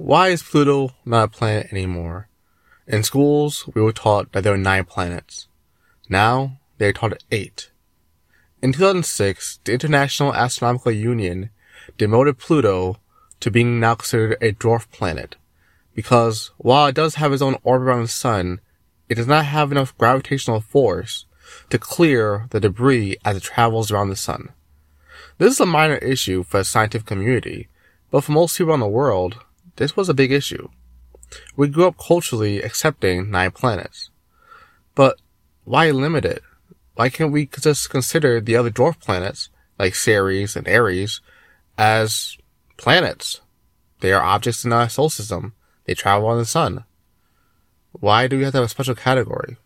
why is Pluto not a planet anymore? In schools, we were taught that there were nine planets. Now, they are taught eight. In 2006, the International Astronomical Union demoted Pluto to being now considered a dwarf planet. Because while it does have its own orbit around the sun, it does not have enough gravitational force to clear the debris as it travels around the sun. This is a minor issue for the scientific community, but for most people in the world, this was a big issue. We grew up culturally accepting nine planets. But why limit it? Why can't we just consider the other dwarf planets, like Ceres and Eris, as planets? They are objects in our solar system. They travel on the sun. Why do we have to have a special category?